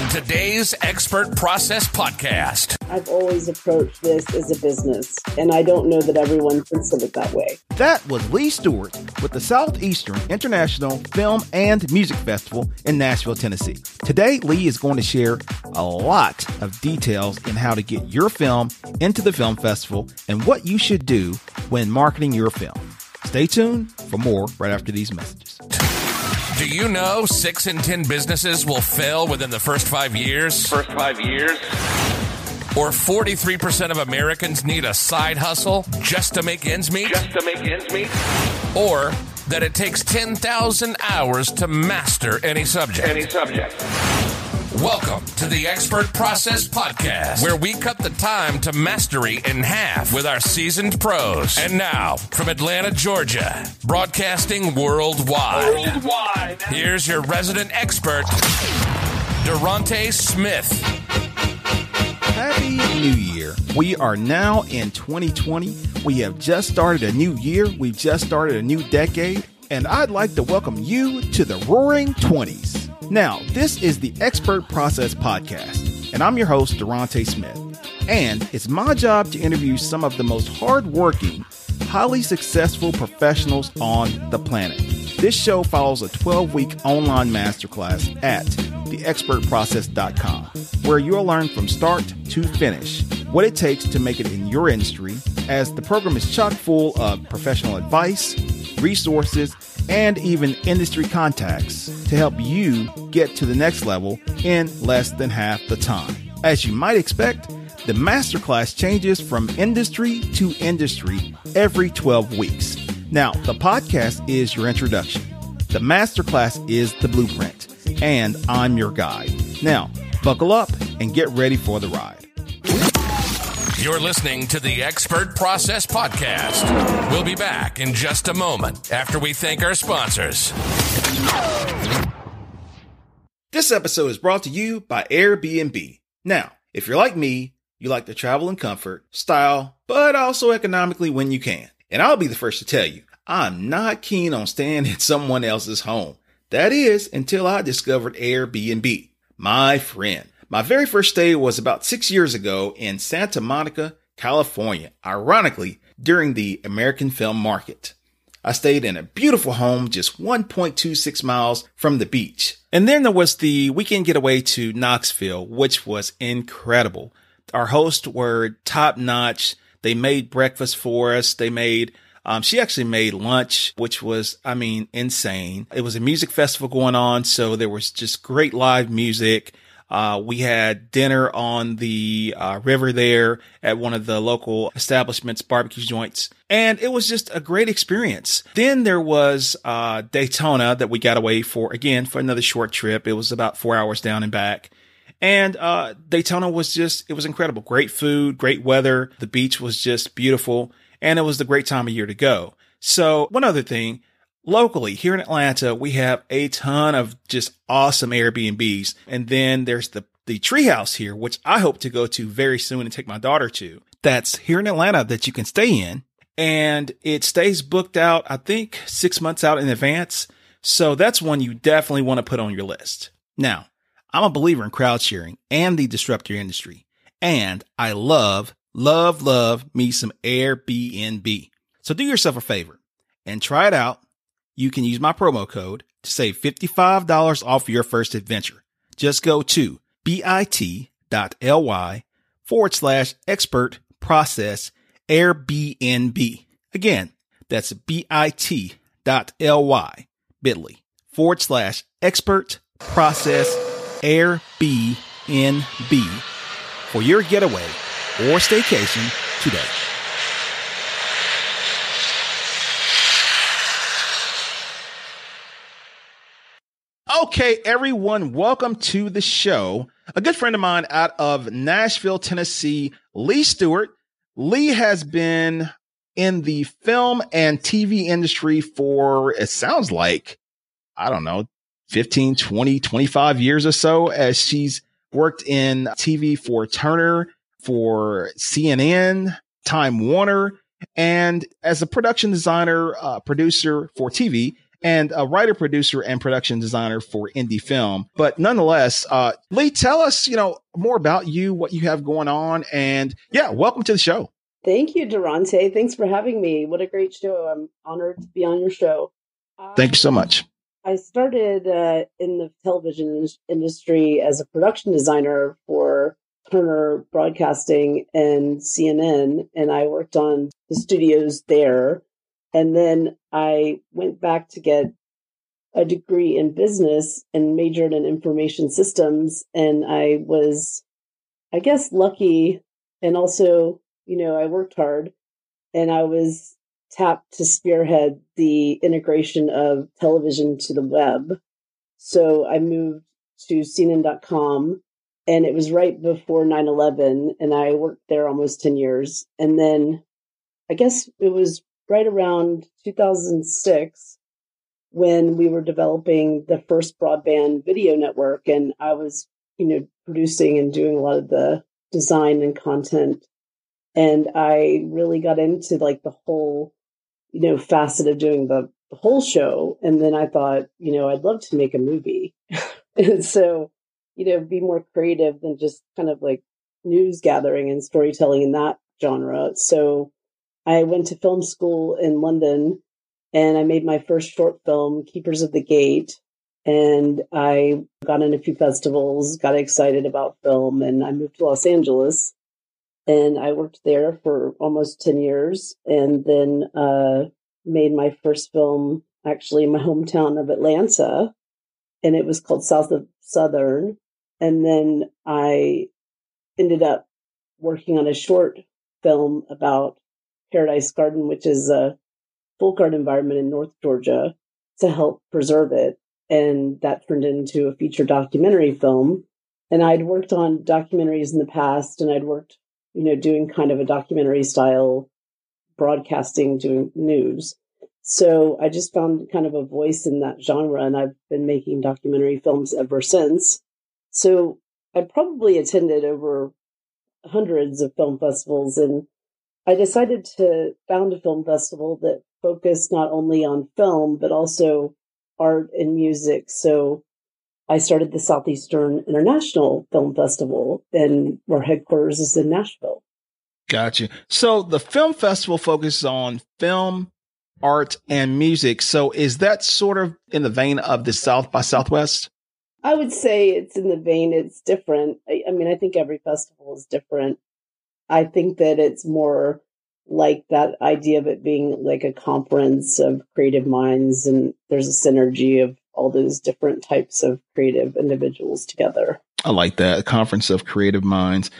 on today's Expert Process Podcast. I've always approached this as a business, and I don't know that everyone thinks of it that way. That was Leigh Stewart with the Southeastern International Film and Music Festival in Nashville, Tennessee. Today, Leigh is going to share a lot of details in how to get your film into the film festival and what you should do when marketing your film. Stay tuned for more right after these messages. Do you know six in 10 businesses will fail within the first five years? First five years? Or 43% of Americans need a side hustle just to make ends meet? Just to make ends meet? Or that it takes 10,000 hours to master any subject? Any subject. Welcome to the Expert Process Podcast, where we cut the time to mastery in half with our seasoned pros. And now, from Atlanta, Georgia, broadcasting worldwide. Worldwide. Here's your resident expert, Durante Smith. Happy New Year. We are now in 2020. We have just started a new year. We've just started a new decade. And I'd like to welcome you to the Roaring 20s. Now, this is the Expert Process Podcast, and I'm your host, Durante Smith. And it's my job to interview some of the most hardworking, highly successful professionals on the planet. This show follows a 12 week online masterclass at theexpertprocess.com, where you'll learn from start to finish what it takes to make it in your industry, as the program is chock full of professional advice, resources, and even industry contacts to help you get to the next level in less than half the time. As you might expect, the masterclass changes from industry to industry every 12 weeks. Now, the podcast is your introduction. The masterclass is the blueprint, and I'm your guide. Now, buckle up and get ready for the ride. You're listening to the Expert Process Podcast. We'll be back in just a moment after we thank our sponsors. This episode is brought to you by Airbnb. Now, if you're like me, you like to travel in comfort, style, but also economically when you can. And I'll be the first to tell you, I'm not keen on staying in someone else's home. That is until I discovered Airbnb, my friend. My very first stay was about six years ago in Santa Monica, California, ironically, during the American film market. I stayed in a beautiful home just 1.26 miles from the beach. And then there was the weekend getaway to Knoxville, which was incredible. Our hosts were top notch. They made breakfast for us. They made um, she actually made lunch, which was, I mean, insane. It was a music festival going on, so there was just great live music. Uh, we had dinner on the uh, river there at one of the local establishments, barbecue joints, and it was just a great experience. Then there was uh, Daytona that we got away for again for another short trip. It was about four hours down and back. And uh, Daytona was just, it was incredible. Great food, great weather. The beach was just beautiful. And it was the great time of year to go. So one other thing, locally here in Atlanta, we have a ton of just awesome Airbnbs. And then there's the, the treehouse here, which I hope to go to very soon and take my daughter to. That's here in Atlanta that you can stay in. And it stays booked out, I think six months out in advance. So that's one you definitely want to put on your list. Now, I'm a believer in crowd sharing and the disruptor industry. And I love, love, love me some Airbnb. So do yourself a favor and try it out. You can use my promo code to save $55 off your first adventure. Just go to bit.ly forward slash expert process Airbnb. Again, that's bit.ly bit.ly forward slash expert process Airbnb for your getaway or staycation today. Okay, everyone, welcome to the show. A good friend of mine out of Nashville, Tennessee, Leigh Stewart. Leigh has been in the film and TV industry for, it sounds like, I don't know, 15, 20, 25 years or so as she's worked in TV for Turner, for CNN, Time Warner, and as a production designer, uh, producer for TV and a writer, producer, and production designer for indie film. But nonetheless, uh, Leigh, tell us, you know, more about you, what you have going on, and yeah, welcome to the show. Thank you, Durante. Thanks for having me. What a great show. I'm honored to be on your show. Thank you so much. I started uh, in the television industry as a production designer for Turner Broadcasting and CNN, and I worked on the studios there. And then I went back to get a degree in business and majored in information systems. And I was, I guess, lucky. And also, you know, I worked hard and I was tapped to spearhead the integration of television to the web. So I moved to CNN.com and it was right before 9-11 and i worked there almost 10 years and then i guess it was right around 2006 when we were developing the first broadband video network and i was you know producing and doing a lot of the design and content and i really got into like the whole you know facet of doing the, the whole show and then i thought you know i'd love to make a movie and so you know, be more creative than just kind of like news gathering and storytelling in that genre. So I went to film school in London and I made my first short film, Keepers of the Gate. And I got in a few festivals, got excited about film, and I moved to Los Angeles. And I worked there for almost 10 years and then uh, made my first film actually in my hometown of Atlanta. And it was called South of Southern. And then I ended up working on a short film about Paradise Garden, which is a full garden environment in North Georgia to help preserve it. And that turned into a feature documentary film. And I'd worked on documentaries in the past and I'd worked, you know, doing kind of a documentary style broadcasting, doing news. So I just found kind of a voice in that genre and I've been making documentary films ever since. So I probably attended over hundreds of film festivals and I decided to found a film festival that focused not only on film, but also art and music. So I started the Southeastern International Film Festival and our headquarters is in Nashville. Gotcha. So the film festival focuses on film, art, and music. So is that sort of in the vein of the South by Southwest? I would say it's in the vein, it's different. I, I, mean, I think every festival is different. I think that it's more like that idea of it being like a conference of creative minds, and there's a synergy of all those different types of creative individuals together. I like that conference of creative minds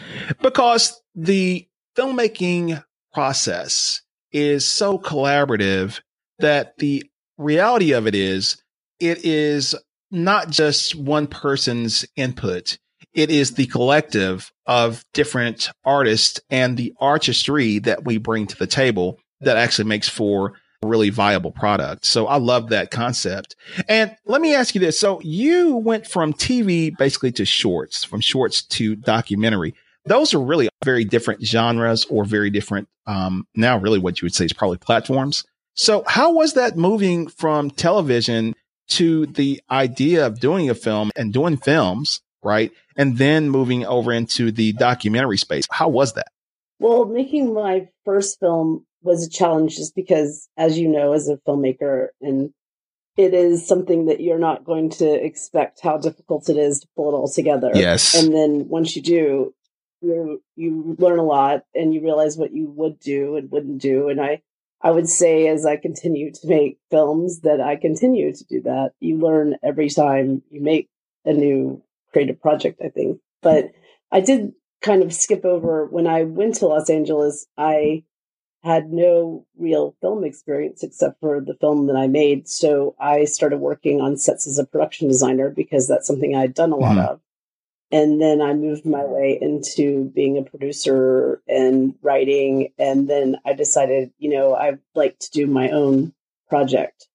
because the filmmaking process is so collaborative that the reality of it is it is not just one person's input. It is the collective of different artists and the artistry that we bring to the table that actually makes for a really viable product. So I love that concept. And let me ask you this. So you went from TV basically to shorts, from shorts to documentary. Those are really very different genres or very different, um, now really what you would say is probably platforms. So how was that moving from television to the idea of doing a film and doing films, right? And then moving over into the documentary space. How was that? Well, making my first film was a challenge just because, as you know, as a filmmaker, and it is something that you're not going to expect how difficult it is to pull it all together. Yes. And then once you do, you you learn a lot and you realize what you would do and wouldn't do. And I I would say as I continue to make films that I continue to do that. You learn every time you make a new creative project, I think. But I did kind of skip over when I went to Los Angeles, I had no real film experience except for the film that I made. So I started working on sets as a production designer because that's something I'd done a lot mm-hmm. of. And then I moved my way into being a producer and writing. And then I decided, you know, I'd like to do my own project.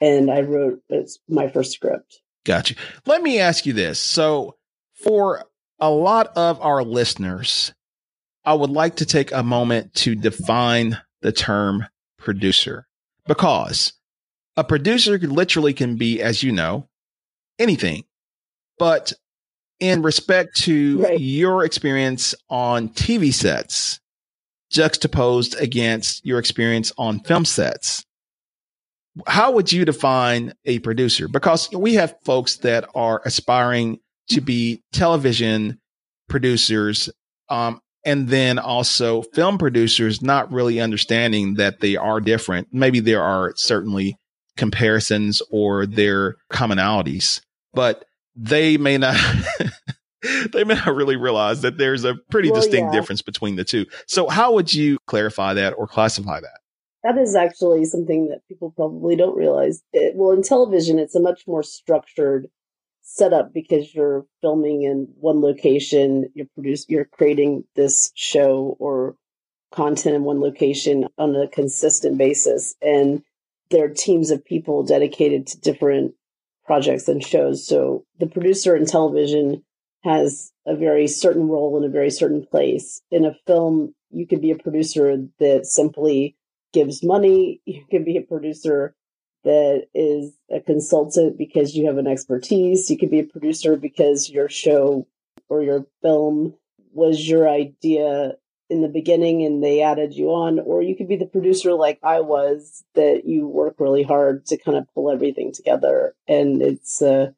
And I wrote my first script. Gotcha. Let me ask you this. So, for a lot of our listeners, I would like to take a moment to define the term producer because a producer literally can be, as you know, anything. But in respect to Right. your experience on TV sets, juxtaposed against your experience on film sets, how would you define a producer? Because we have folks that are aspiring to be television producers, um, and then also film producers, not really understanding that they are different. Maybe there are certainly comparisons or their commonalities, but they may not. they may not really realize that there's a pretty Well, distinct yeah. difference between the two. So, how would you clarify that or classify that? That is actually something that people probably don't realize. It, well, in television, it's a much more structured setup because you're filming in one location, you're produce, you're creating this show or content in one location on a consistent basis, and there are teams of people dedicated to different projects and shows. So the producer in television has a very certain role in a very certain place. In a film, you could be a producer that simply gives money. You can be a producer that is a consultant because you have an expertise. You could be a producer because your show or your film was your idea in the beginning and they added you on. Or you could be the producer like I was that you work really hard to kind of pull everything together. And it's a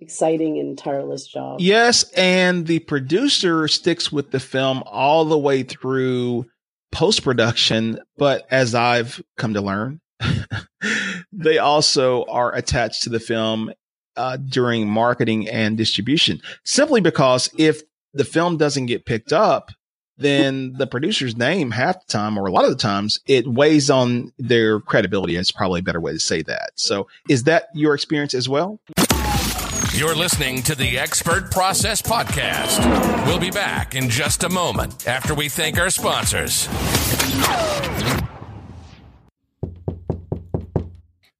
exciting and tireless job. Yes, and the producer sticks with the film all the way through post production, but as I've come to learn, they also are attached to the film uh, during marketing and distribution, simply because if the film doesn't get picked up, then the producer's name half the time or a lot of the times it weighs on their credibility. It's probably a better way to say that. So is that your experience as well? You're listening to the Expert Process Podcast. We'll be back in just a moment after we thank our sponsors.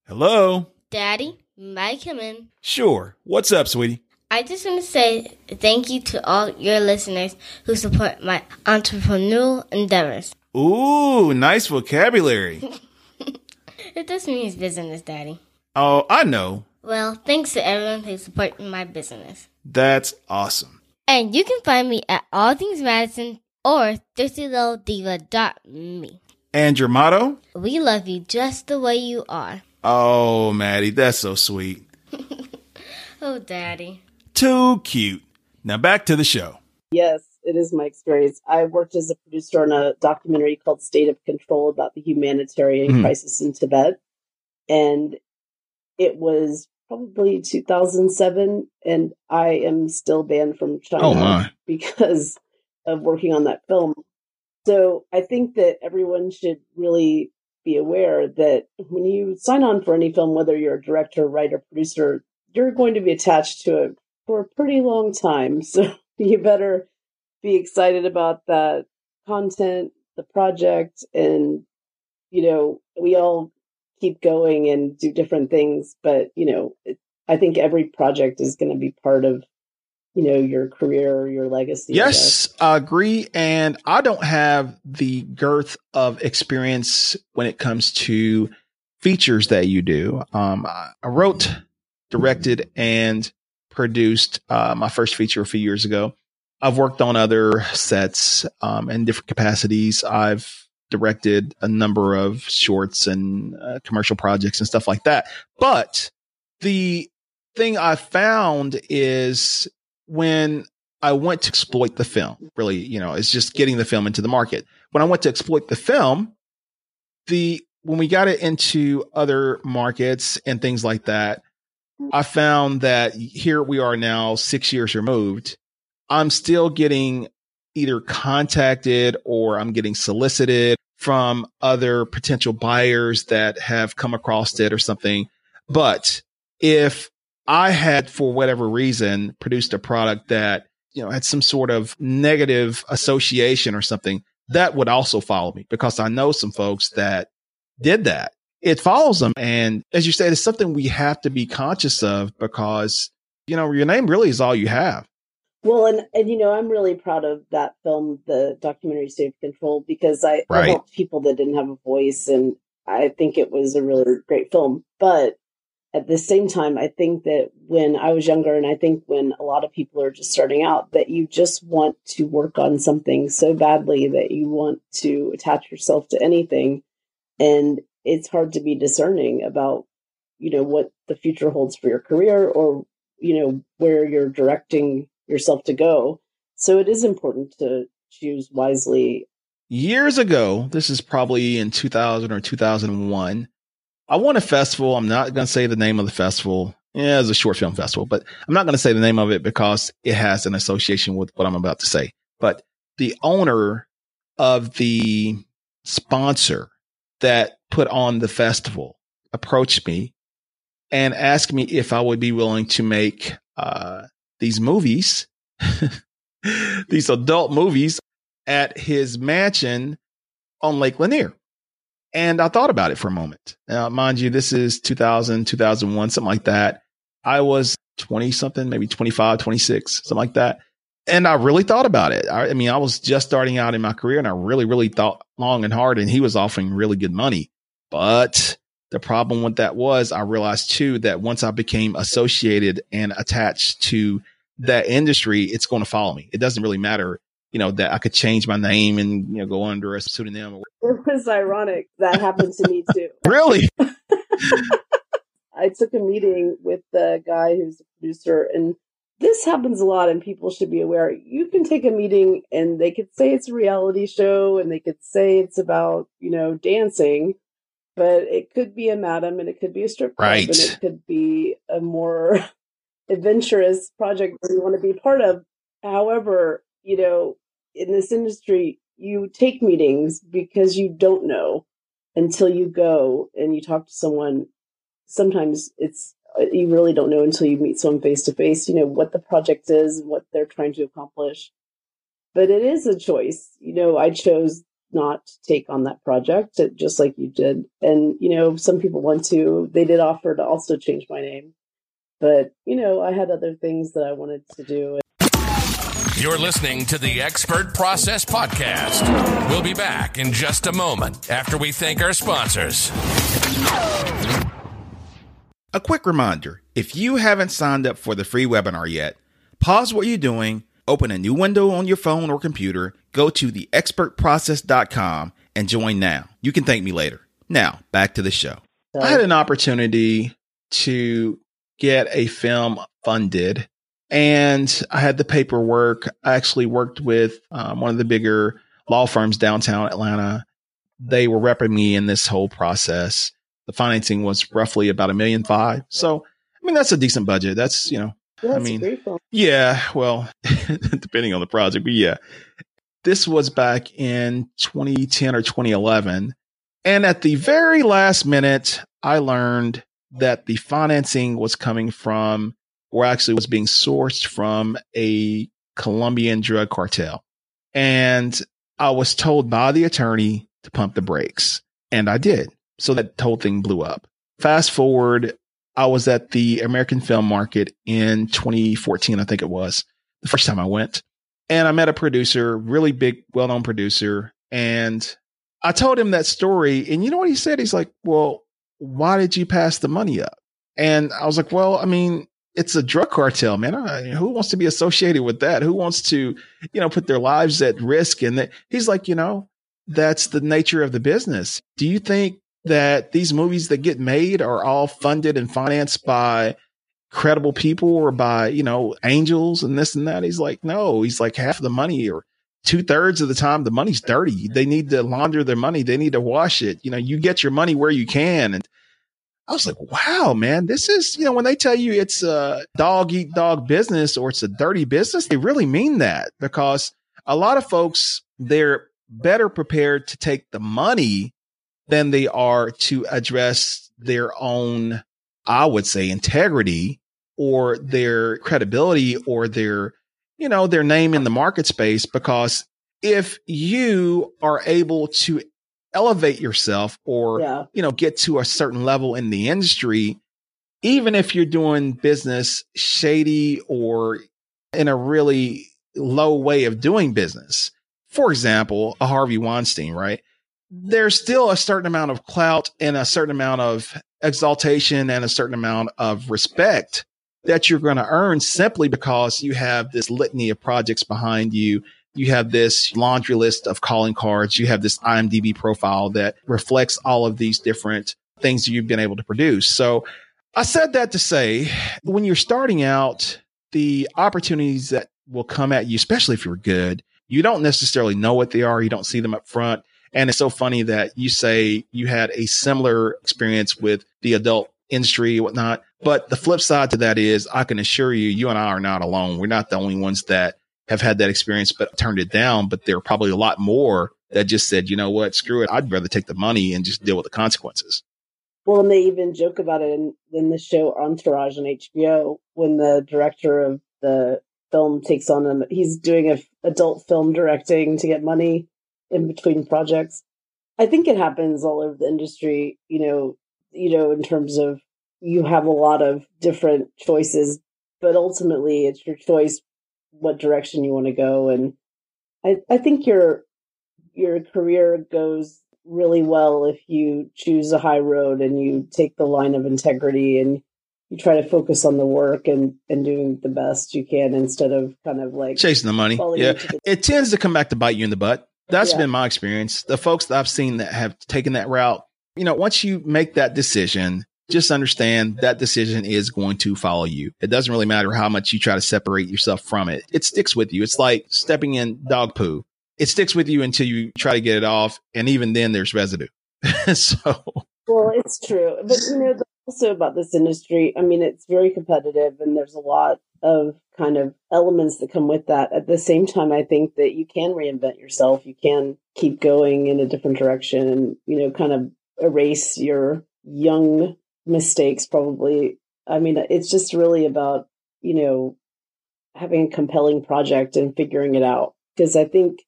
Hello. Daddy, may I come in? Sure. What's up, sweetie? I just want to say thank you to all your listeners who support my entrepreneurial endeavors. Ooh, nice vocabulary. It just means business, Daddy. Oh, I know. Well, thanks to everyone who supporting my business. That's awesome. And you can find me at All Things Madison or thirsty.diva.me. And your motto? We love you just the way you are. Oh, Maddie, that's so sweet. Oh, Daddy. Too cute. Now back to the show. Yes, it is my experience. I worked as a producer on a documentary called State of Control about the humanitarian Mhm. crisis in Tibet. And it was probably 2007, and I am still banned from China Oh, because of working on that film. So I think that everyone should really be aware that when you sign on for any film, whether you're a director, writer, producer, you're going to be attached to it for a pretty long time. So you better be excited about that content, the project, and you know, we all keep going and do different things, but you know, it, I think every project is going to be part of you know your career, your legacy. I. Yes, I agree. And I don't have the girth of experience when it comes to features that you do. Um, I I wrote, directed, and produced uh, my first feature a few years ago. I've worked on other sets um, in different capacities. I've directed a number of shorts and uh, commercial projects and stuff like that. But the thing I found is when I went to exploit the film, really, you know, it's just getting the film into the market. When I went to exploit the film, the when we got it into other markets and things like that, I found that here we are now, six years removed. I'm still getting either contacted or I'm getting solicited from other potential buyers that have come across it or something. But if I had, for whatever reason, produced a product that, you know, had some sort of negative association or something, that would also follow me because I know some folks that did that. It follows them. And as you said, it's something we have to be conscious of because, you know, your name really is all you have. Well, and and you know, I'm really proud of that film, the documentary State of Control, because I, I helped people that didn't have a voice, and I think it was a really great film. But at the same time, I think that when I was younger, and I think when a lot of people are just starting out, that you just want to work on something so badly that you want to attach yourself to anything. And it's hard to be discerning about, you know, what the future holds for your career or, you know, where you're directing yourself to go. So it is important to choose wisely. Years ago, this is probably in 2000 or 2001. I won a festival. I'm not going to say the name of the festival. Yeah, it's a short film festival, but I'm not going to say the name of it because it has an association with what I'm about to say. But the owner of the sponsor that put on the festival approached me and asked me if I would be willing to make uh, these movies, these adult movies at his mansion on Lake Lanier. And I thought about it for a moment. Now, mind you, this is 2000, 2001, something like that. I was 20 something, maybe 25, 26, something like that. And I really thought about it. I, I, mean, I was just starting out in my career and I really, really thought long and hard and he was offering really good money. But the problem with that was I realized too that once I became associated and attached to that industry, it's going to follow me. It doesn't really matter you know, that I could change my name and, you know, go under a pseudonym. It was ironic. That happened to me too. really? I took a meeting with the guy who's the producer and this happens a lot and people should be aware. You can take a meeting and they could say it's a reality show and they could say it's about, you know, dancing, but it could be a madam and it could be a strip club right. and it could be a more adventurous project that you want to be part of. However, you know, in this industry, you take meetings because you don't know until you go and you talk to someone. Sometimes it's uh, you really don't know until you meet someone face to face. You know what the project is, what they're trying to accomplish. But it is a choice. You know, I chose not to take on that project, just like you did. And you know, some people want to. They did offer to also change my name, but you know, I had other things that I wanted to do. You're listening to the Expert Process Podcast. We'll be back in just a moment after we thank our sponsors. A quick reminder if you haven't signed up for the free webinar yet, pause what you're doing, open a new window on your phone or computer, go to theexpertprocess.com, and join now. You can thank me later. Now, back to the show. I had an opportunity to get a film funded and I had the paperwork. I actually worked with um, one of the bigger law firms downtown Atlanta. They were repping me in this whole process. The financing was roughly about a million five. So, I mean, that's a decent budget. That's, you know, yeah, I mean, yeah, well, depending on the project, but yeah, this was back in 2010 or 2011. And at the very last minute, I learned that the financing was coming from or actually was being sourced from a Colombian drug cartel. And I was told by the attorney to pump the brakes. And I did. So that whole thing blew up. Fast forward, I was at the American Film Market in 2014, I think it was the first time I went. And I met a producer, really big, well known producer. And I told him that story. And you know what he said? He's like, well, why did you pass the money up? And I was like, well, I mean, it's a drug cartel, man. who wants to be associated with that? Who wants to, you know, put their lives at risk? And that he's like, you know, that's the nature of the business. Do you think that these movies that get made are all funded and financed by credible people or by, you know, angels and this and that? He's like, no, he's like half the money or two thirds of the time, the money's dirty. They need to launder their money. They need to wash it. You know, you get your money where you can. And I was like, wow, man, this is, you know, when they tell you it's a dog eat dog business or it's a dirty business, they really mean that because a lot of folks, they're better prepared to take the money than they are to address their own, I would say, integrity or their credibility or their, you know, their name in the market space. Because if you are able to elevate yourself or yeah. you know get to a certain level in the industry even if you're doing business shady or in a really low way of doing business for example a harvey weinstein right there's still a certain amount of clout and a certain amount of exaltation and a certain amount of respect that you're going to earn simply because you have this litany of projects behind you. You have this laundry list of calling cards. You have this IMDb profile that reflects all of these different things you've been able to produce. So I said that to say when you're starting out, the opportunities that will come at you, especially if you're good, you don't necessarily know what they are. You don't see them up front. And it's so funny that you say you had a similar experience with the adult industry and whatnot. But the flip side to that is I can assure you, you and I are not alone. We're not the only ones that have had that experience, but turned it down. But there are probably a lot more that just said, you know what, screw it. I'd rather take the money and just deal with the consequences. Well, and they even joke about it in, in the show Entourage on HBO when the director of the film takes on him. He's doing a adult film directing to get money in between projects. I think it happens all over the industry, you know, you know, in terms of you have a lot of different choices, but ultimately it's your choice what direction you want to go. And I, I think your your career goes really well if you choose a high road and you take the line of integrity and you try to focus on the work and and doing the best you can instead of kind of like chasing the money. Yeah, the- it tends to come back to bite you in the butt. That's yeah. been my experience. The folks that I've seen that have taken that route, you know, once you make that decision, just understand that decision is going to follow you. It doesn't really matter how much you try to separate yourself from it. It sticks with you. It's like stepping in dog poo. It sticks with you until you try to get it off. And even then there's residue. so. Well, it's true. But you know, also about this industry, I mean, it's very competitive and there's a lot of kind of elements that come with that. At the same time, I think that you can reinvent yourself. You can keep going in a different direction and, you know, kind of erase your young mistakes probably. I mean, it's just really about, you know, having a compelling project and figuring it out. Because I think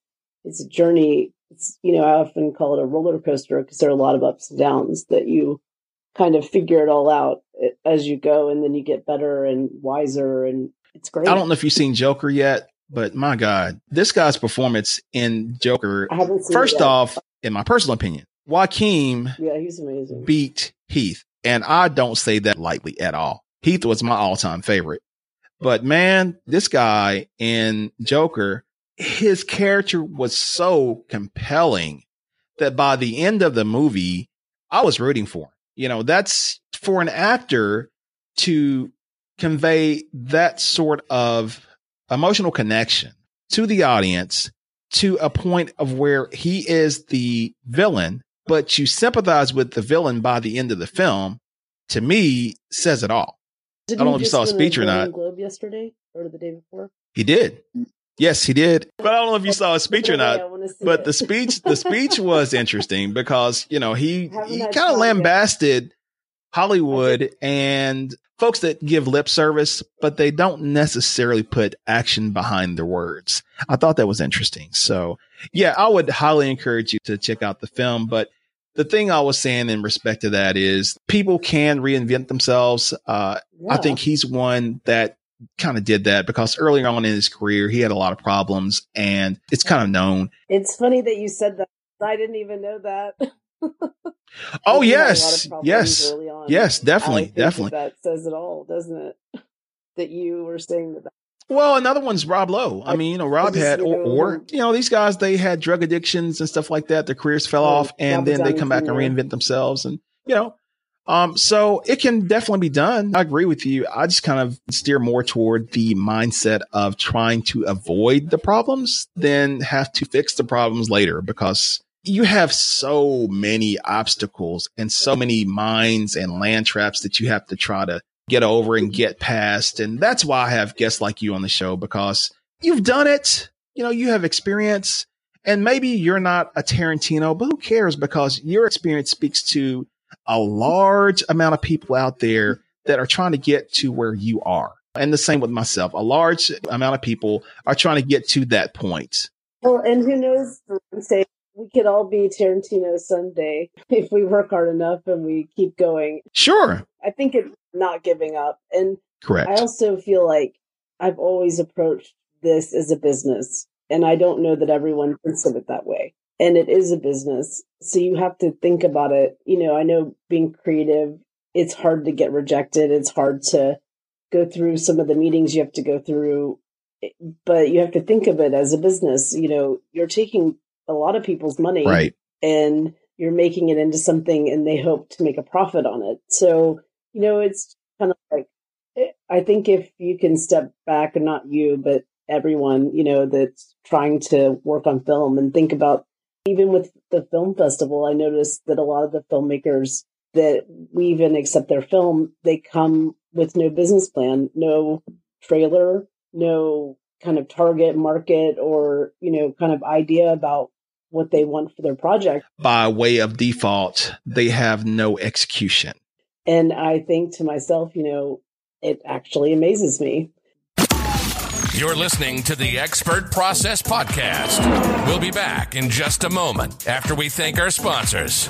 it's a journey. It's, you know, I often call it a roller coaster because there are a lot of ups and downs that you kind of figure it all out eh, as you go and then you get better and wiser and it's great. I don't know if you've seen Joker yet, but my God, this guy's performance in Joker, first off, in my personal opinion, Joaquin yeah, he's amazing. beat Heath. And I don't say that lightly at all. Heath was my all time favorite. But man, this guy in Joker, his character was so compelling that by the end of the movie, I was rooting for him. You know, that's for an actor to convey that sort of emotional connection to the audience to a point of where he is the villain, but you sympathize with the villain by the end of the film, to me, says it all. Did I don't know if you saw a speech or not. Globe yesterday or the day before. He did. Yes, he did. But I don't know if you saw a speech or not. But it. the speech, the speech was interesting because you know he he kind of lambasted. Hollywood and folks that give lip service, but they don't necessarily put action behind their words. I thought that was interesting. So yeah, I would highly encourage you to check out the film. But the thing I was saying in respect to that is people can reinvent themselves. Uh, yeah. I think he's one that kind of did that because earlier on in his career, he had a lot of problems and it's kind of known. It's funny that you said that. I didn't even know that. oh yes, yes, yes, definitely, definitely. That, that says it all, doesn't it? that you were saying that. Well, another one's Rob Lowe. I mean, you know, Rob had, or, or, you know, these guys they had drug addictions and stuff like that. Their careers fell off, and then they come back and reinvent themselves, and you know, um, so it can definitely be done. I agree with you. I just kind of steer more toward the mindset of trying to avoid the problems than have to fix the problems later because you have so many obstacles and so many mines and land traps that you have to try to get over and get past. And that's why I have guests like you on the show because you've done it. You know, you have experience and maybe you're not a Tarantino, but who cares because your experience speaks to a large amount of people out there that are trying to get to where you are. And the same with myself. A large amount of people are trying to get to that point. Well, and who knows? We could all be Tarantino someday if we work hard enough and we keep going. Sure. I think it's not giving up. And correct. I also feel like I've always approached this as a business, and I don't know that everyone thinks of it that way. and it is a business. So you have to think about it. You know, I know being creative, it's hard to get rejected. It's hard to go through some of the meetings you have to go through, but you have to think of it as a business. You know, you're taking a lot of people's money. Right. And you're making it into something and they hope to make a profit on it. So, you know, it's kind of like, eh, I think if you can step back and not you, but everyone, you know, that's trying to work on film and think about even with the film festival, I noticed that a lot of the filmmakers that we even accept their film, they come with no business plan, no trailer, no kind of target market or, you know, kind of idea about what they want for their project. By way of default, they have no execution. And I think to myself, you know, it actually amazes me. You're listening to the Expert Process Podcast. We'll be back in just a moment after we thank our sponsors.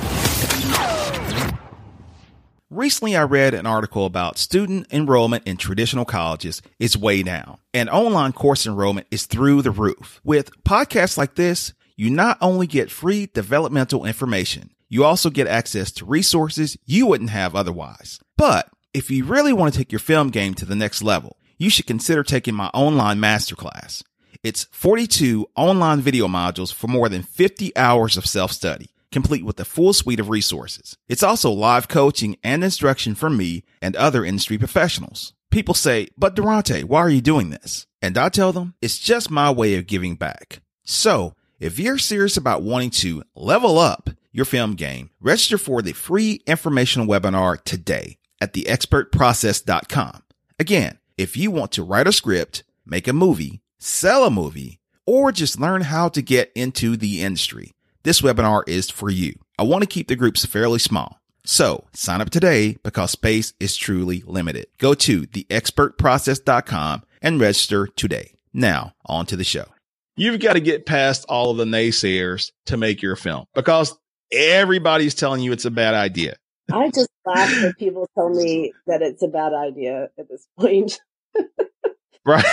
Recently, I read an article about student enrollment in traditional colleges is way down, and online course enrollment is through the roof. With podcasts like this, you not only get free developmental information, you also get access to resources you wouldn't have otherwise. But if you really want to take your film game to the next level, you should consider taking my online masterclass. It's 42 online video modules for more than 50 hours of self-study complete with a full suite of resources. It's also live coaching and instruction from me and other industry professionals. People say, but Durante, why are you doing this? And I tell them, it's just my way of giving back. So, if you're serious about wanting to level up your film game, register for the free informational webinar today at theexpertprocess.com. Again, if you want to write a script, make a movie, sell a movie, or just learn how to get into the industry, this webinar is for you. I want to keep the groups fairly small. So sign up today because space is truly limited. Go to theexpertprocess.com and register today. Now on to the show. You've got to get past all of the naysayers to make your film because everybody's telling you it's a bad idea. I just laugh when people tell me that it's a bad idea at this point. right.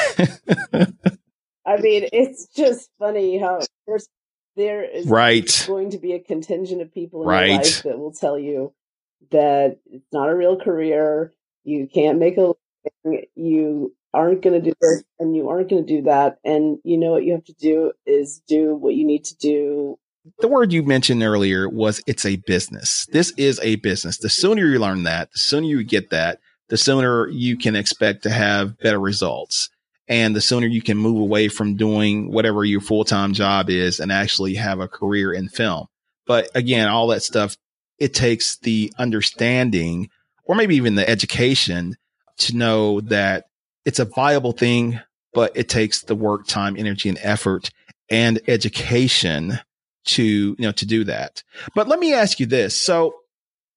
I mean, it's just funny how there's there is right. going to be a contingent of people in right. your life that will tell you that it's not a real career. You can't make a living. You aren't going to do this and you aren't going to do that. And you know what you have to do is do what you need to do. The word you mentioned earlier was it's a business. This is a business. The sooner you learn that, the sooner you get that, the sooner you can expect to have better results and the sooner you can move away from doing whatever your full-time job is and actually have a career in film. But again, all that stuff, it takes the understanding or maybe even the education to know that it's a viable thing, but it takes the work, time, energy, and effort and education to, you know, to do that. But let me ask you this. So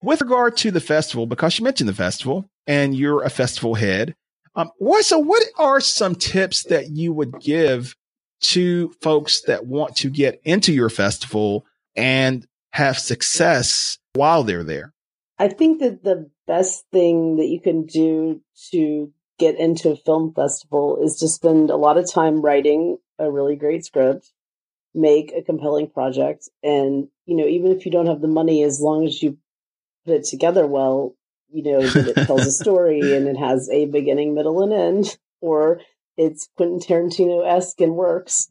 with regard to the festival, because you mentioned the festival and you're a festival head, um, what, so what are some tips that you would give to folks that want to get into your festival and have success while they're there? I think that the best thing that you can do to get into a film festival is to spend a lot of time writing a really great script, make a compelling project, and you know, even if you don't have the money, as long as you put it together well, you know, that it tells a story and it has a beginning, middle, and end, or it's Quentin Tarantino esque and works.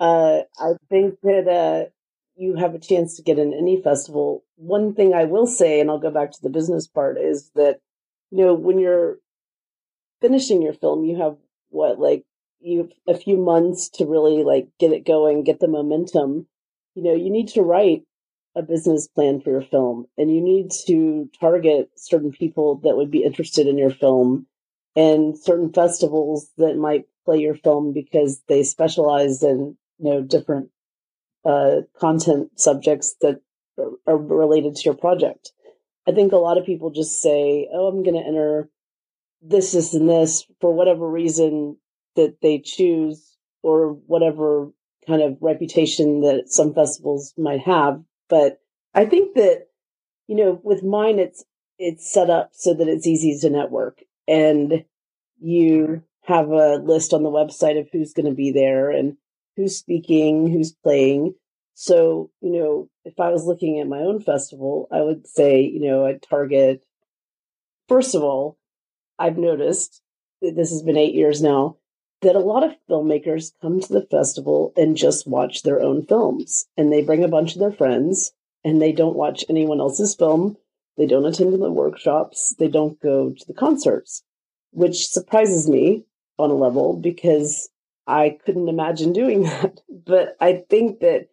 Uh, I think that uh, you have a chance to get in any festival. One thing I will say, and I'll go back to the business part, is that you know when you're finishing your film, you have what like you have a few months to really like get it going, get the momentum. You know, you need to write a business plan for your film and you need to target certain people that would be interested in your film and certain festivals that might play your film because they specialize in you know different uh, content subjects that are related to your project i think a lot of people just say oh i'm going to enter this this and this for whatever reason that they choose or whatever kind of reputation that some festivals might have but I think that, you know, with mine, it's, it's set up so that it's easy to network and you have a list on the website of who's going to be there and who's speaking, who's playing. So, you know, if I was looking at my own festival, I would say, you know, I'd target, first of all, I've noticed that this has been eight years now that a lot of filmmakers come to the festival and just watch their own films and they bring a bunch of their friends and they don't watch anyone else's film. They don't attend the workshops. They don't go to the concerts, which surprises me on a level because I couldn't imagine doing that. But I think that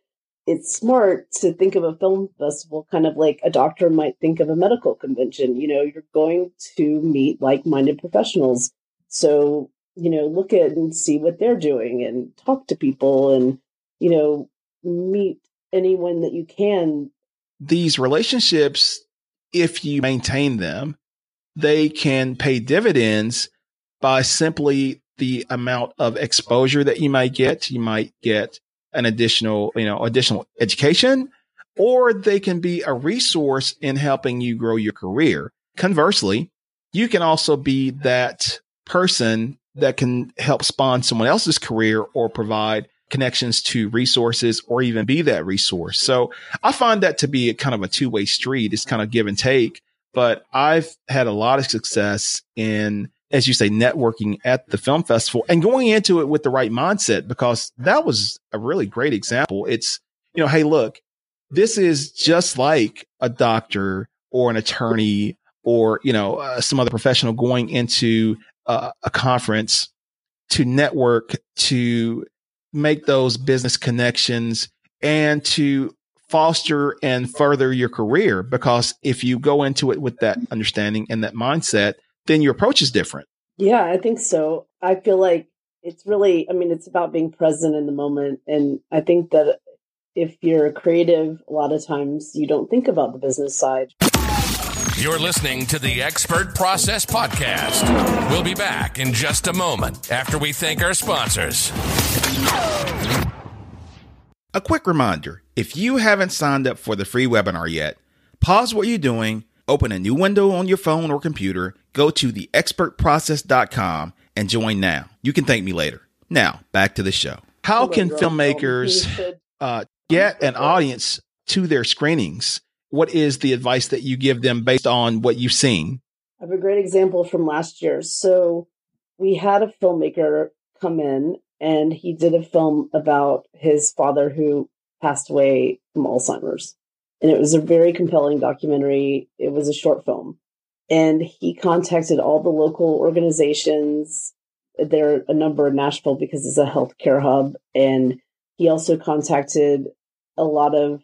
it's smart to think of a film festival kind of like a doctor might think of a medical convention. You know, you're going to meet like minded professionals. So, you know, look at and see what they're doing and talk to people and, you know, meet anyone that you can. These relationships, if you maintain them, they can pay dividends by simply the amount of exposure that you might get. You might get an additional, you know, additional education, or they can be a resource in helping you grow your career. Conversely, you can also be that person that can help spawn someone else's career or provide connections to resources or even be that resource. So I find that to be kind of a two way street. It's kind of give and take, but I've had a lot of success in as you say, networking at the film festival and going into it with the right mindset because that was a really great example. It's, you know, hey, look, this is just like a doctor or an attorney or, you know, uh, some other professional going into uh, a conference to network, to make those business connections and to foster and further your career. Because if you go into it with that understanding and that mindset, then your approach is different. Yeah, I think so. I feel like it's really, I mean, it's about being present in the moment. And I think that if you're a creative, a lot of times you don't think about the business side. You're listening to the Expert Process Podcast. We'll be back in just a moment after we thank our sponsors. A quick reminder if you haven't signed up for the free webinar yet, pause what you're doing Open a new window on your phone or computer, go to theexpertprocess.com and join now. You can thank me later. Now, back to the show. How can filmmakers uh, get an audience to their screenings? What is the advice that you give them based on what you've seen? I have a great example from last year. So we had a filmmaker come in and he did a film about his father who passed away from Alzheimer's and it was a very compelling documentary. It was a short film. And he contacted all the local organizations. There are a number in Nashville because it's a healthcare hub. And he also contacted a lot of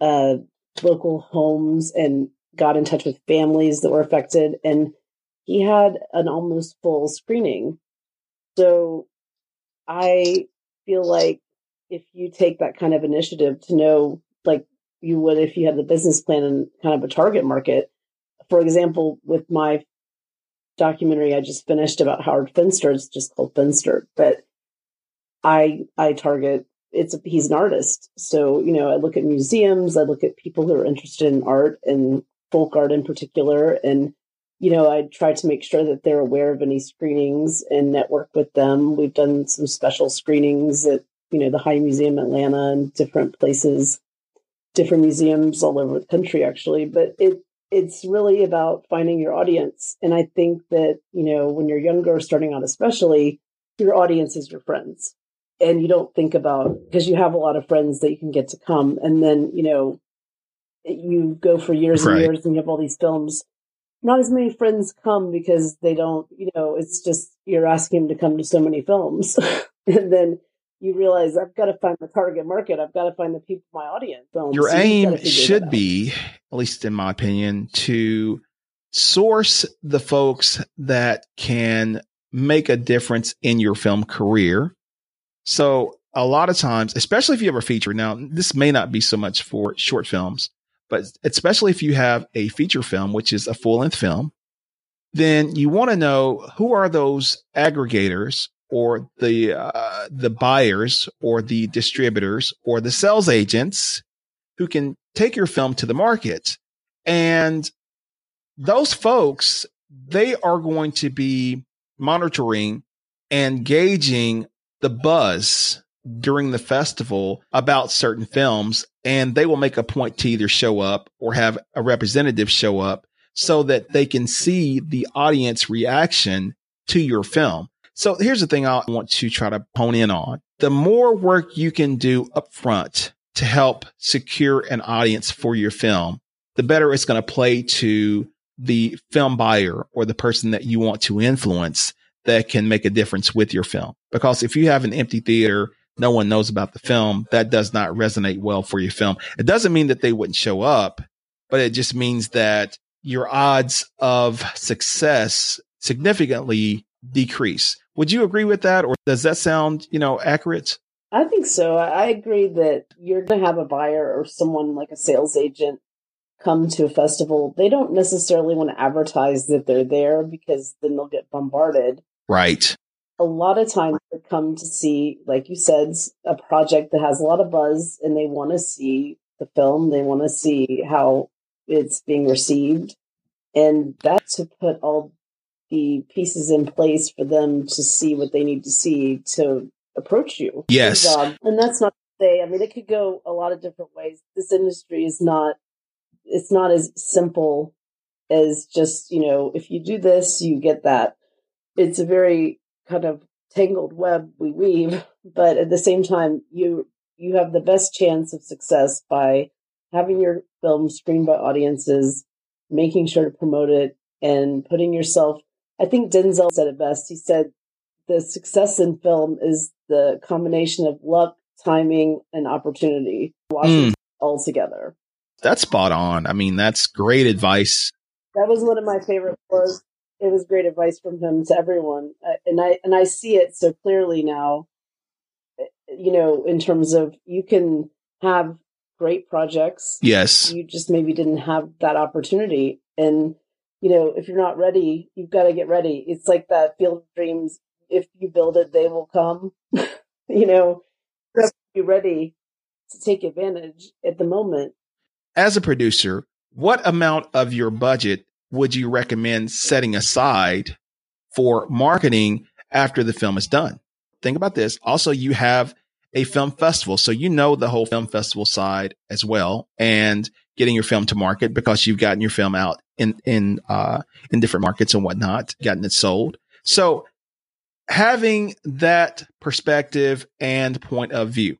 uh, local homes and got in touch with families that were affected. And he had an almost full screening. So I feel like if you take that kind of initiative to know, like, you would if you had the business plan and kind of a target market. For example, with my documentary I just finished about Howard Finster, it's just called Finster, but I I target it's a, he's an artist. So, you know, I look at museums, I look at people who are interested in art and folk art in particular and you know, I try to make sure that they're aware of any screenings and network with them. We've done some special screenings at, you know, the High Museum Atlanta and different places different museums all over the country actually but it it's really about finding your audience. And i think that you know when you're younger starting out especially your audience is your friends. And you don't think about because you have a lot of friends that you can get to come. And then you know you go for years right. and years and you have all these films. Not as many friends come because they don't you know it's just you're asking them to come to so many films. And then you realize I've got to find the target market. I've got to find the people, my audience. Your aim should be, at least in my opinion, to source the folks that can make a difference in your film career. So a lot of times, especially if you have a feature, now this may not be so much for short films, but especially if you have a feature film, which is a full length film, then you want to know who are those aggregators or the uh, the buyers or the distributors or the sales agents who can take your film to the market and those folks they are going to be monitoring and gauging the buzz during the festival about certain films and they will make a point to either show up or have a representative show up so that they can see the audience reaction to your film. So here's the thing I want to try to hone in on. The more work you can do upfront to help secure an audience for your film, the better it's going to play to the film buyer or the person that you want to influence that can make a difference with your film. Because if you have an empty theater, no one knows about the film, that does not resonate well for your film. It doesn't mean that they wouldn't show up, but it just means that your odds of success significantly decrease. Would you agree with that? Or does that sound, you know, accurate? I think so. I agree that you're going to have a buyer or someone like a sales agent come to a festival. They don't necessarily want to advertise that they're there because then they'll get bombarded. Right. A lot of times they come to see, like you said, a project that has a lot of buzz and they want to see the film. They want to see how it's being received. And that's to put all the pieces in place for them to see what they need to see to approach you. Yes. Um, and that's not to say, I mean, it could go a lot of different ways. This industry is not, it's not as simple as just, you know, if you do this, you get that. It's a very kind of tangled web we weave, but at the same time, you, you have the best chance of success by having your film screened by audiences, making sure to promote it and putting yourself I think Denzel said it best. He said the success in film is the combination of luck, timing, and opportunity. Watching mm. all together. That's spot on. I mean, that's great advice. That was one of my favorite words. It was great advice from him to everyone, uh, and I and I see it so clearly now. Uh, you know, in terms of you can have great projects. Yes. You just maybe didn't have that opportunity, and you know, if you're not ready, you've got to get ready. It's like that field of dreams. If you build it, they will come. you know, be ready to take advantage at the moment. As a producer, what amount of your budget would you recommend setting aside for marketing after the film is done? Think about this. Also, you have a film festival. So you know the whole film festival side as well and getting your film to market because you've gotten your film out in, in, uh, in different markets and whatnot, gotten it sold. So having that perspective and point of view.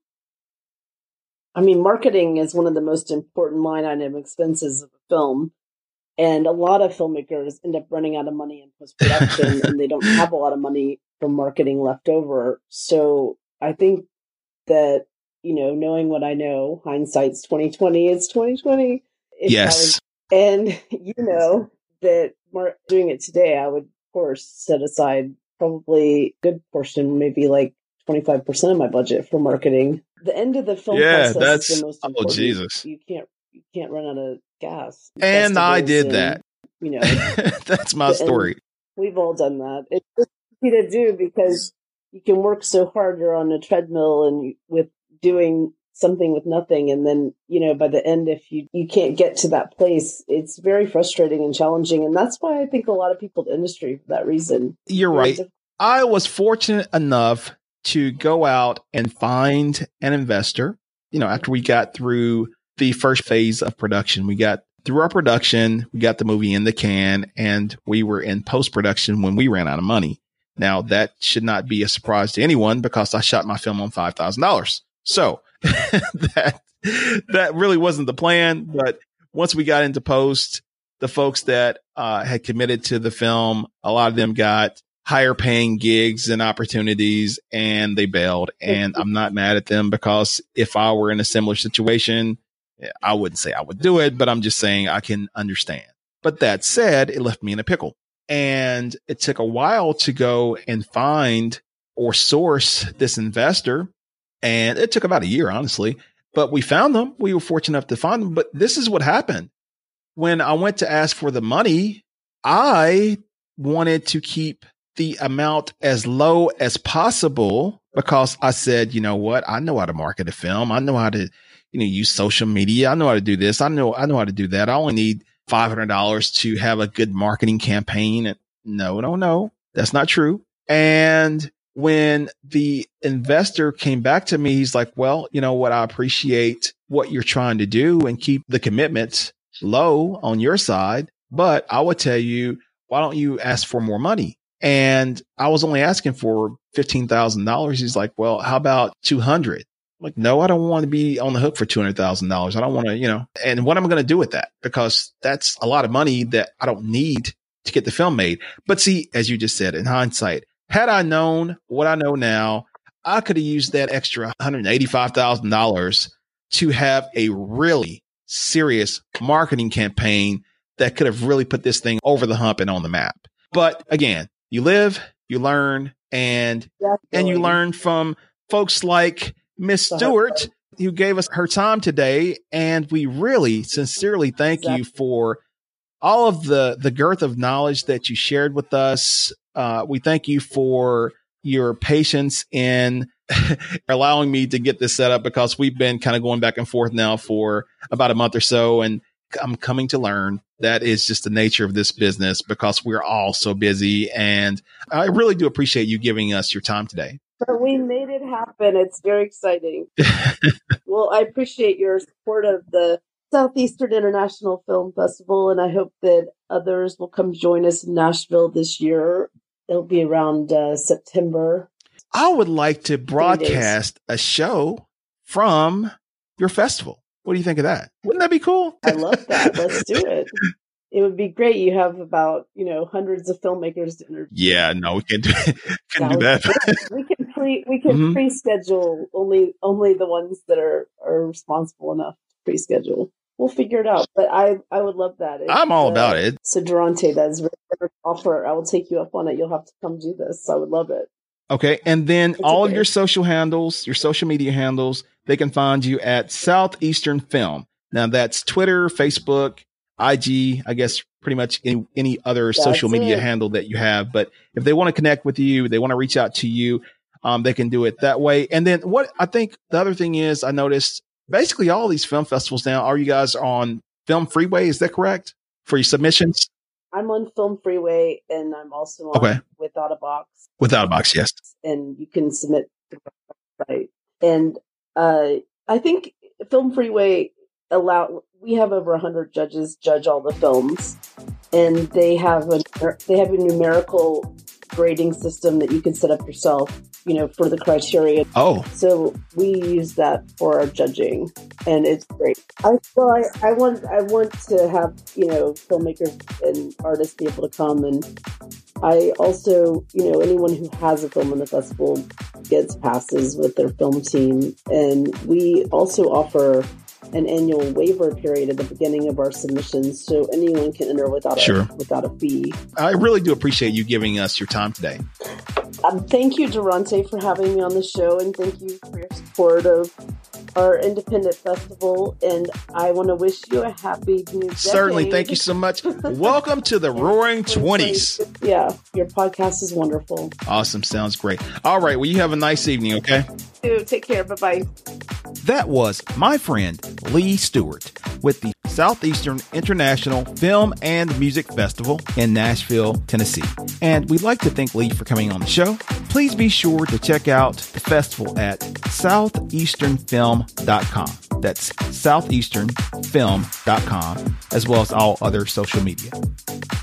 I mean, marketing is one of the most important line item expenses of a film. And a lot of filmmakers end up running out of money in post production and they don't have a lot of money for marketing left over. So I think that you know, knowing what I know, hindsight's twenty twenty. It's twenty twenty. Yes, and you know that doing it today. I would, of course, set aside probably a good portion, maybe like twenty five percent of my budget for marketing. The end of the film yeah, that's, the most oh, important. Oh Jesus! You can't you can't run out of gas. And I did and, that. You know, that's my story. We've all done that. It's easy to do because you can work so hard you're on a treadmill and with doing something with nothing. And then you know by the end if you you can't get to that place it's very frustrating and challenging. And that's why i think a lot of people in the industry for that reason. You're right. I was fortunate enough to go out and find an investor you know after we got through the first phase of production. We got through our production we got the movie in the can and we were in post production when we ran out of money. Now that should not be a surprise to anyone because I shot my film on $5,000. So that, that really wasn't the plan. But once we got into post, the folks that uh, had committed to the film, a lot of them got higher paying gigs and opportunities and they bailed. And I'm not mad at them because if I were in a similar situation, I wouldn't say I would do it, but I'm just saying I can understand. But that said, it left me in a pickle and it took a while to go and find or source this investor. And it took about a year, honestly, but we found them. We were fortunate enough to find them. But this is what happened. When I went to ask for the money, I wanted to keep the amount as low as possible because I said, you know what? I know how to market a film. I know how to, you know, use social media. I know how to do this. I know, I know how to do that. I only need $500 to have a good marketing campaign. And no, no, no, that's not true. And when the investor came back to me, he's like, well, you know what? I appreciate what you're trying to do and keep the commitments low on your side. But I would tell you, why don't you ask for more money? And I was only asking for $15,000. He's like, well, how about 200? like, no, I don't want to be on the hook for $200,000. I don't want to, you know, and what am I going to do with that? Because that's a lot of money that I don't need to get the film made. But see, as you just said, in hindsight, had I known what I know now, I could have used that extra $185,000 to have a really serious marketing campaign that could have really put this thing over the hump and on the map. But again, you live, you learn, and Definitely. and you learn from folks like Miss Stewart who gave us her time today, and we really sincerely thank exactly. you for all of the the girth of knowledge that you shared with us. Uh, we thank you for your patience in allowing me to get this set up because we've been kind of going back and forth now for about a month or so, and I'm coming to learn that is just the nature of this business because we're all so busy. And I really do appreciate you giving us your time today. But we made it happen. It's very exciting. well, I appreciate your support of the Southeastern International Film Festival, and I hope that others will come join us in Nashville this year. It'll be around uh, September. I would like to broadcast a show from your festival. What do you think of that? Wouldn't that be cool? I love that. Let's do it. It would be great. You have about you know hundreds of filmmakers to interview. Yeah, no, we can do, can do that. we can pre we can mm-hmm. pre-schedule only only the ones that are are responsible enough to pre-schedule we'll figure it out. But I I would love that. If, I'm all uh, about it. So Deronte, that's very offer. I will take you up on it. You'll have to come do this. I would love it. Okay, and then it's all of your social handles, your social media handles, they can find you at Southeastern Film. Now that's Twitter, Facebook, IG, I guess pretty much any, any other that's social media it. handle that you have. But if they want to connect with you, they want to reach out to you, um, they can do it that way. And then what I think the other thing is I noticed basically all these film festivals now. Are you guys on Film Freeway? Is that correct for your submissions? I'm on Film Freeway, and I'm also on okay. Withoutabox. Without a Box, yes. And you can submit the website. And uh, I think Film Freeway allow. We have over hundred judges judge all the films, and they have a they have a numerical grading system that you can set up yourself you know, for the criteria. Oh. So we use that for our judging and it's great. I well I, I want I want to have, you know, filmmakers and artists be able to come and I also, you know, anyone who has a film in the festival gets passes with their film team. And we also offer an annual waiver period at the beginning of our submissions, so anyone can enter without sure. a without a fee. I really do appreciate you giving us your time today. Um, thank you, Deronte, for having me on the show, and thank you for your support of our independent festival. And I want to wish you a happy new decade. Certainly, thank you so much. Welcome to the Roaring Twenties. Yeah, your podcast is wonderful. Awesome, sounds great. All right, well, you have a nice evening. Okay. Take care. Bye bye. That was my friend Leigh Stewart with the Southeastern International Film and Music Festival in Nashville, Tennessee. And we'd like to thank Leigh for coming on the show. Please be sure to check out the festival at southeasternfilm.com. That's southeasternfilm.com, as well as all other social media.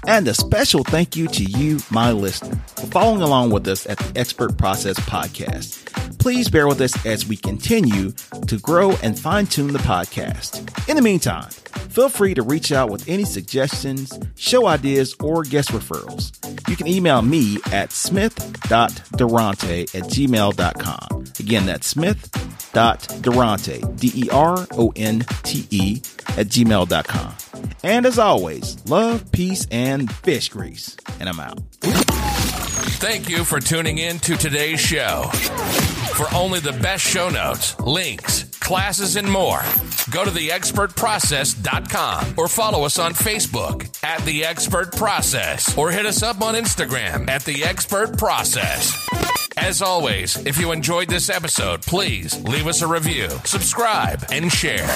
And a special thank you to you, my listener, for following along with us at the Expert Process Podcast. Please bear with us as we continue to grow and fine tune the podcast. In the meantime, feel free to reach out with any suggestions, show ideas, or guest referrals. You can email me at smith.deronte at gmail.com. Again, that's smith.deronte, D-E-R-O-N-T-E at gmail.com. And as always, love, peace, and fish grease. And I'm out. Thank you for tuning in to today's show. For only the best show notes, links, classes, and more, go to theexpertprocess.com or follow us on Facebook at The Expert Process or hit us up on Instagram at The Expert Process. As always, if you enjoyed this episode, please leave us a review, subscribe, and share.